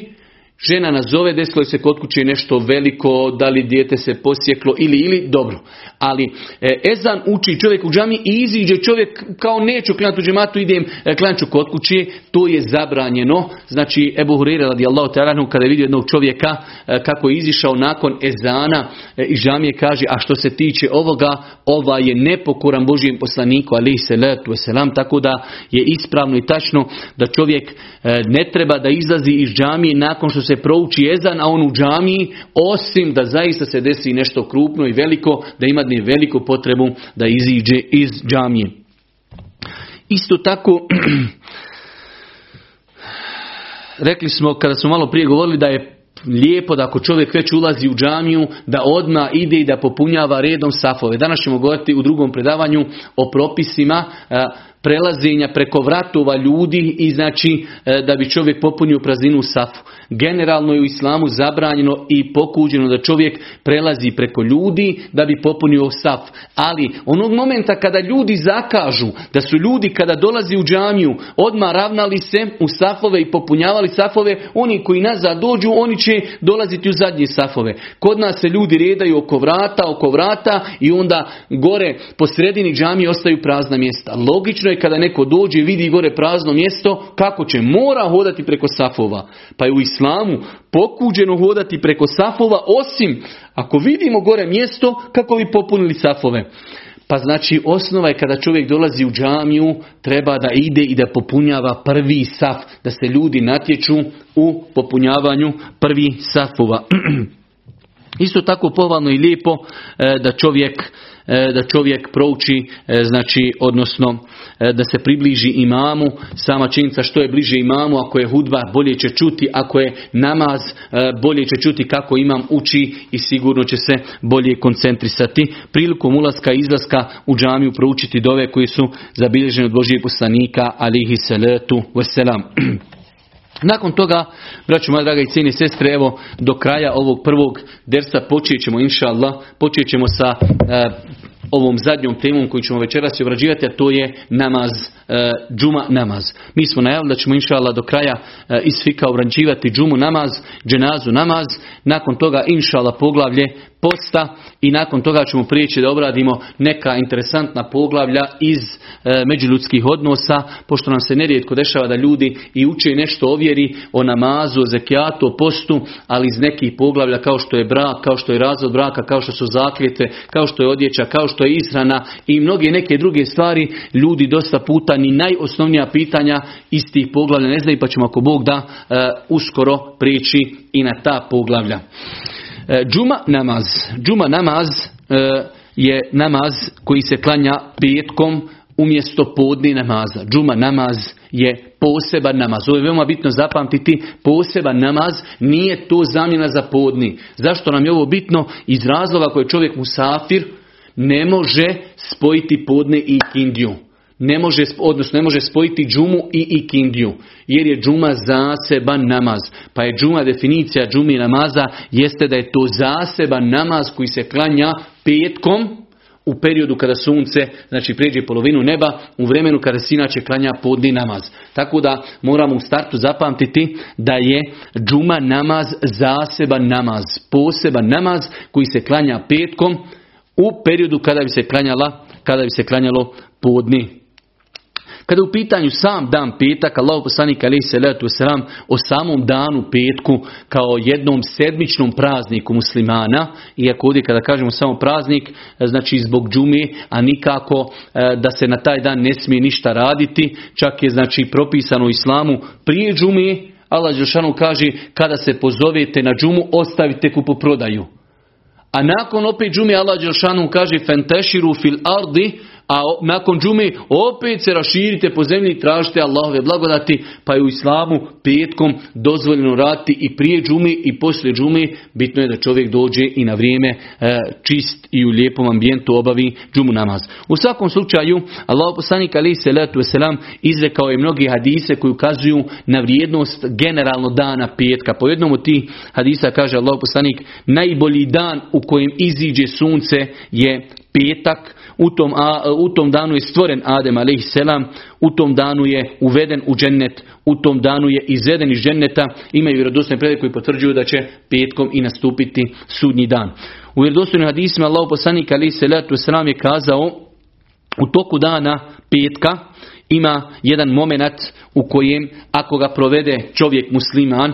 Žena nazove, desilo se kod kuće nešto veliko, da li dijete se posjeklo ili ili dobro. Ali e, ezan uči čovjek u džami i iziđe čovjek kao neću klanjati u džematu, idem e, klanču kod kuće, to je zabranjeno. Znači Ebu Hurire radijallahu ta'ala kada je vidio jednog čovjeka e, kako je izišao nakon ezana i džamije kaže, a što se tiče ovoga, ova je nepokoran Božijem poslaniku, ali se letu selam, tako da je ispravno i tačno da čovjek ne treba da izlazi iz džamije nakon što prouči ezan, a on u džamiji, osim da zaista se desi nešto krupno i veliko, da ima veliku potrebu da iziđe iz džamije. Isto tako, rekli smo kada smo malo prije govorili da je lijepo da ako čovjek već ulazi u džamiju da odma ide i da popunjava redom safove. Danas ćemo govoriti u drugom predavanju o propisima prelazenja preko vratova ljudi i znači e, da bi čovjek popunio prazinu safu. Generalno je u islamu zabranjeno i pokuđeno da čovjek prelazi preko ljudi da bi popunio saf. Ali onog momenta kada ljudi zakažu, da su ljudi kada dolazi u džamiju odmah ravnali se u safove i popunjavali safove, oni koji nazad dođu, oni će dolaziti u zadnje safove. Kod nas se ljudi redaju oko vrata, oko vrata i onda gore po sredini džamije ostaju prazna mjesta. Logično je kada neko dođe i vidi gore prazno mjesto, kako će? Mora hodati preko safova. Pa je u islamu pokuđeno hodati preko safova, osim ako vidimo gore mjesto, kako bi popunili safove. Pa znači osnova je kada čovjek dolazi u džamiju, treba da ide i da popunjava prvi saf, da se ljudi natječu u popunjavanju prvi safova. Isto tako povalno i lijepo e, da čovjek da čovjek prouči, e, znači, odnosno e, da se približi imamu, sama činjenica što je bliže imamu, ako je hudba bolje će čuti, ako je namaz bolje će čuti kako imam uči i sigurno će se bolje koncentrisati. Prilikom ulaska i izlaska u džamiju proučiti dove koji su zabilježeni od Božijeg poslanika alihi salatu wasalam. Nakon toga, braću moja draga i cijeni sestre, evo do kraja ovog prvog dersa počet ćemo, inša Allah, počet ćemo sa ovom zadnjom temom koju ćemo večeras obrađivati, a to je namaz, e, džuma namaz. Mi smo najavili da ćemo inšala do kraja e, iz fika obrađivati džumu namaz, dženazu namaz, nakon toga inšala poglavlje posta i nakon toga ćemo prijeći da obradimo neka interesantna poglavlja iz e, međuljudskih odnosa, pošto nam se nerijetko dešava da ljudi i uče nešto o vjeri, o namazu, o zekijatu, o postu, ali iz nekih poglavlja kao što je brak, kao što je razvod braka, kao što su zakljete, kao što je odjeća, kao što je ishrana i mnoge neke druge stvari, ljudi dosta puta ni najosnovnija pitanja iz tih poglavlja ne znaju, pa ćemo ako Bog da e, uskoro prijeći i na ta poglavlja. E, džuma namaz. Džuma namaz e, je namaz koji se klanja petkom umjesto podni namaza. Džuma namaz je poseban namaz. Ovo je veoma bitno zapamtiti. Poseban namaz nije to zamjena za podni. Zašto nam je ovo bitno? Iz razloga koje čovjek musafir ne može spojiti podne i kindiju ne može, odnosno ne može spojiti džumu i ikindiju, jer je džuma zaseban namaz. Pa je džuma, definicija džumi namaza, jeste da je to zaseban namaz koji se klanja petkom, u periodu kada sunce znači pređe polovinu neba, u vremenu kada se inače klanja podni namaz. Tako da moramo u startu zapamtiti da je džuma namaz zaseban namaz, poseban namaz koji se klanja petkom u periodu kada bi se klanjala, kada bi se klanjalo podni kada u pitanju sam dan petak, Allah poslanik alaih salatu wasalam o samom danu petku kao jednom sedmičnom prazniku muslimana, iako ovdje kada kažemo samo praznik, znači zbog džume, a nikako e, da se na taj dan ne smije ništa raditi, čak je znači propisano u islamu prije džume, Allah Đelšanu kaže kada se pozovete na džumu ostavite kupoprodaju. A nakon opet džume Allah Đelšanu kaže fenteširu fil ardi a nakon džume opet se raširite po zemlji i tražite Allahove blagodati, pa je u islamu petkom dozvoljeno raditi i prije džume i poslije džume, bitno je da čovjek dođe i na vrijeme e, čist i u lijepom ambijentu obavi džumu namaz. U svakom slučaju, Allah poslanik ali se letu veselam izrekao je mnogi hadise koji ukazuju na vrijednost generalno dana petka. Po jednom od tih hadisa kaže Allah poslanik, najbolji dan u kojem iziđe sunce je petak, u tom, a, u tom danu je stvoren Adem a.s. U tom danu je uveden u džennet. U tom danu je izveden iz dženneta. Imaju vjerodostojne predaj koji potvrđuju da će petkom i nastupiti sudnji dan. U vjerodostojnim hadisima Allah poslanik a.s. je kazao u toku dana petka ima jedan moment u kojem ako ga provede čovjek musliman,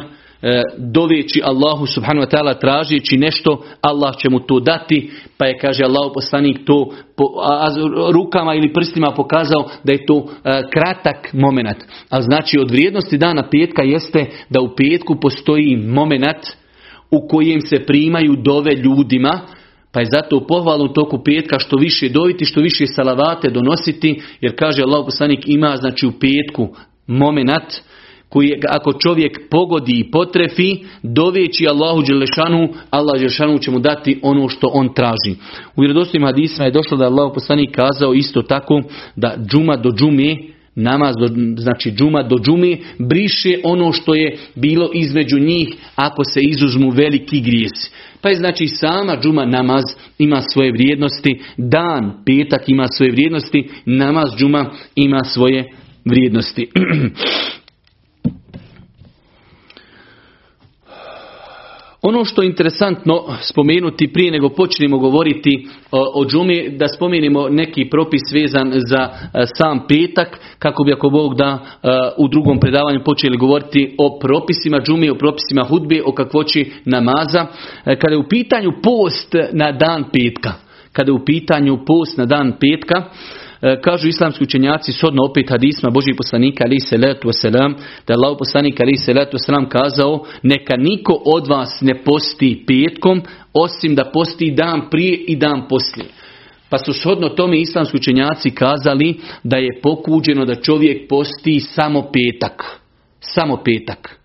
doveći Allahu subhanahu wa ta'ala tražeći nešto, Allah će mu to dati, pa je kaže Allah poslanik to rukama ili prstima pokazao da je to e, kratak moment. A znači od vrijednosti dana petka jeste da u petku postoji moment u kojem se primaju dove ljudima, pa je zato pohvalu toku petka što više doviti, što više salavate donositi, jer kaže Allah poslanik ima znači u petku moment koji ako čovjek pogodi i potrefi, doveći Allahu Đelešanu, Allah Đelešanu će mu dati ono što on traži. U vjerodostojnim hadisma je došlo da je Allah poslanik kazao isto tako da džuma do džume, namaz do, znači džuma do džume, briše ono što je bilo između njih ako se izuzmu veliki grijesi. Pa je znači sama džuma namaz ima svoje vrijednosti, dan petak ima svoje vrijednosti, namaz džuma ima svoje vrijednosti. Ono što je interesantno spomenuti prije nego počnemo govoriti o, džumi, da spomenemo neki propis vezan za e, sam petak, kako bi ako Bog da e, u drugom predavanju počeli govoriti o propisima džumi, o propisima hudbe, o kakvoći namaza. E, kada je u pitanju post na dan petka, kada je u pitanju post na dan petka, kažu islamski učenjaci shodno opet hadisma Božih poslanika ali se letu selam da je Allah poslanik ali se letu selam kazao neka niko od vas ne posti petkom osim da posti dan prije i dan poslije. Pa su shodno tome islamski učenjaci kazali da je pokuđeno da čovjek posti samo petak. Samo petak.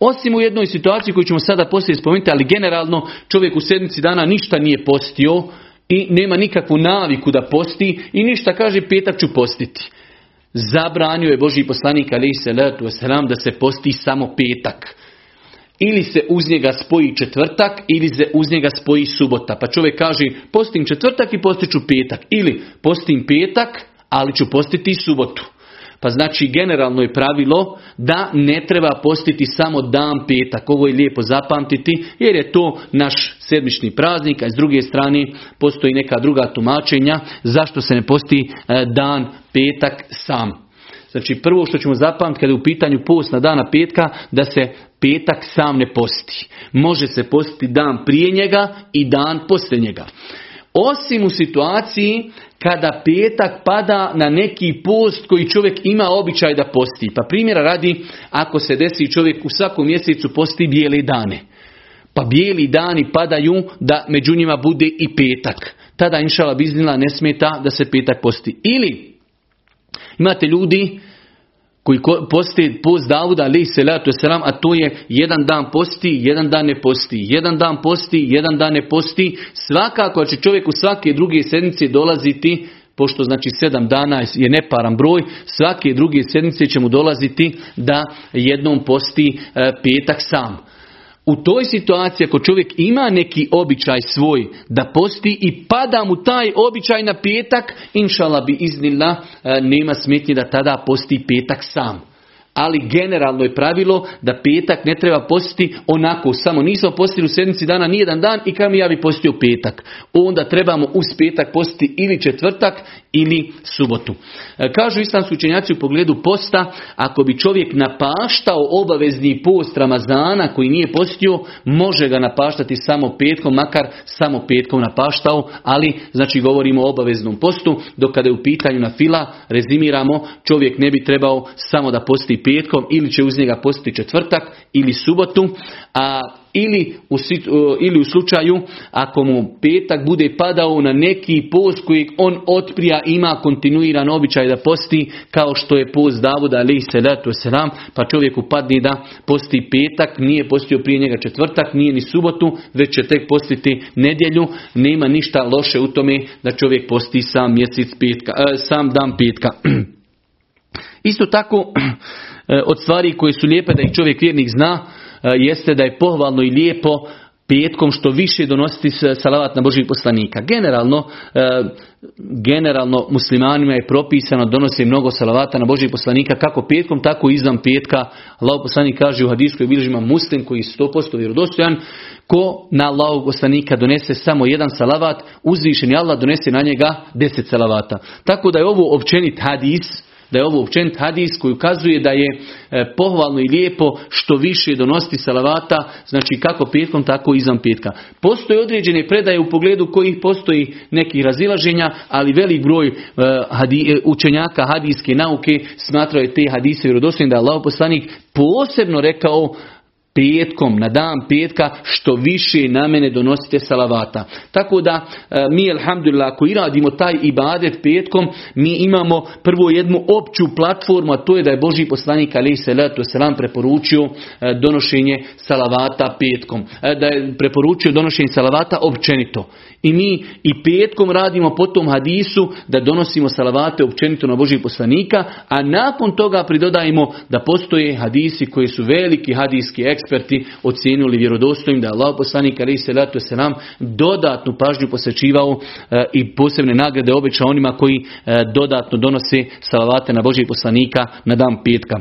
Osim u jednoj situaciji koju ćemo sada poslije spomenuti, ali generalno čovjek u sedmici dana ništa nije postio, i nema nikakvu naviku da posti i ništa kaže petak ću postiti. Zabranio je Boži poslanik ali se da se posti samo petak. Ili se uz njega spoji četvrtak ili se uz njega spoji subota. Pa čovjek kaže postim četvrtak i postiću petak. Ili postim petak ali ću postiti subotu. Pa znači generalno je pravilo da ne treba postiti samo dan petak. Ovo je lijepo zapamtiti jer je to naš sedmični praznik, a s druge strane postoji neka druga tumačenja zašto se ne posti e, dan petak sam. Znači prvo što ćemo zapamtiti kada je u pitanju post na dana petka da se petak sam ne posti. Može se postiti dan prije njega i dan poslije njega. Osim u situaciji kada petak pada na neki post koji čovjek ima običaj da posti. Pa primjera radi, ako se desi čovjek u svakom mjesecu posti bijele dane. Pa bijeli dani padaju da među njima bude i petak. Tada inšala biznila ne smeta da se petak posti. Ili imate ljudi koji posti post Davuda ali se selam, a to je jedan dan posti, jedan dan ne posti, jedan dan posti, jedan dan ne posti. Svakako će čovjek u svake druge sedmice dolaziti pošto znači sedam dana je neparan broj, svake druge sedmice će mu dolaziti da jednom posti e, petak sam. U toj situaciji ako čovjek ima neki običaj svoj da posti i pada mu taj običaj na petak, inšala bi iznila, e, nema smetnje da tada posti petak sam ali generalno je pravilo da petak ne treba postiti onako, samo nisam postili u sedmici dana nijedan dan i kam ja bi postio petak. Onda trebamo uz petak postiti ili četvrtak ili subotu. E, kažu islamski učenjaci u pogledu posta, ako bi čovjek napaštao obavezni post Ramazana koji nije postio, može ga napaštati samo petkom, makar samo petkom napaštao, ali znači govorimo o obaveznom postu, dok kada je u pitanju na fila, rezimiramo, čovjek ne bi trebao samo da posti petkom ili će uz njega postiti četvrtak ili subotu, a ili u, ili u slučaju ako mu petak bude padao na neki post koji on otprija ima kontinuiran običaj da posti kao što je post Davuda ali se letu selam pa čovjek upadne da posti petak nije postio prije njega četvrtak nije ni subotu već će tek postiti nedjelju. Nema ništa loše u tome da čovjek posti sam mjesec petka e, sam dan petka. Isto tako e, od stvari koje su lijepe da ih čovjek vjernik zna jeste da je pohvalno i lijepo petkom što više donositi salavat na Božih poslanika. Generalno, e, generalno muslimanima je propisano donosi mnogo salavata na Božih poslanika kako petkom, tako i izvan petka. Allah poslanik kaže u hadijskoj bilježima muslim koji je 100% vjerodostojan, ko na Allahog poslanika donese samo jedan salavat, uzvišeni Allah donese na njega deset salavata. Tako da je ovo općenit hadis, da je ovo općenit hadis koji ukazuje da je e, pohvalno i lijepo što više donosti salavata, znači kako petkom, tako i izvan petka. Postoje određene predaje u pogledu kojih postoji nekih razilaženja, ali velik broj e, e, učenjaka hadijske nauke smatraju te hadise vjerodostojnim da je Allah poslanik posebno rekao petkom, na dan petka, što više na mene donosite salavata. Tako da e, mi, alhamdulillah, ako i radimo taj ibadet petkom, mi imamo prvo jednu opću platformu, a to je da je Boži poslanik ali se letu selam preporučio e, donošenje salavata petkom. E, da je preporučio donošenje salavata općenito. I mi i petkom radimo po tom hadisu da donosimo salavate općenito na Božih poslanika, a nakon toga pridodajemo da postoje hadisi koji su veliki hadijski eksperti ocijenili vjerodostojim da je Allah poslanik ali se letu se nam dodatnu pažnju posvećivao e, i posebne nagrade obeća onima koji e, dodatno donose salavate na Božih poslanika na dan petka.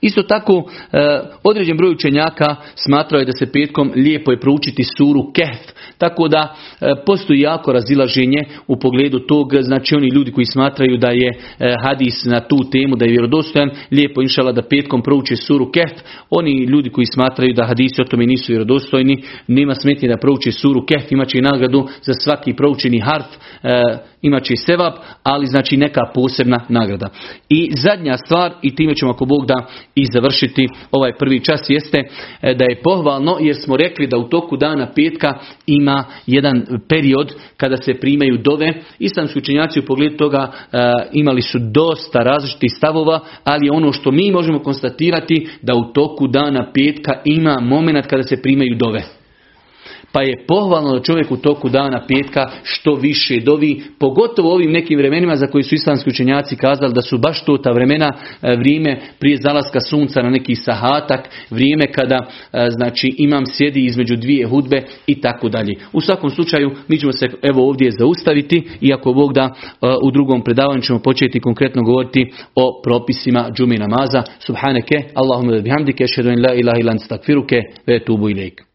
Isto tako, e, određen broj učenjaka smatrao je da se petkom lijepo je proučiti suru Kehf, tako da e, postoji jako razilaženje u pogledu tog, znači oni ljudi koji smatraju da je e, hadis na tu temu, da je vjerodostojan, lijepo inšala da petkom prouče suru Kehf, oni ljudi koji smatraju da hadisi o tome nisu vjerodostojni, nema smetnje da prouče suru Kehf, imat će i nagradu za svaki proučeni harf, imat će sevap, ali znači neka posebna nagrada. I zadnja stvar, i time ćemo ako Bog da i završiti ovaj prvi čas, jeste e, da je pohvalno, jer smo rekli da u toku dana petka ima jedan period kada se primaju dove. Islamski učenjaci u pogledu toga e, imali su dosta različitih stavova, ali ono što mi možemo konstatirati da u toku dana petka ima moment kada se primaju dove. Pa je pohvalno da čovjek u toku dana petka što više dovi, pogotovo ovim nekim vremenima za koji su islamski učenjaci kazali da su baš to ta vremena, e, vrijeme prije zalaska sunca na neki sahatak, vrijeme kada e, znači imam sjedi između dvije hudbe i tako dalje. U svakom slučaju mi ćemo se evo ovdje zaustaviti i ako Bog da e, u drugom predavanju ćemo početi konkretno govoriti o propisima džumi namaza. Subhaneke, Allahumma bihamdike, šedun la ilaha ilan stakfiruke, ve tubu ilaik.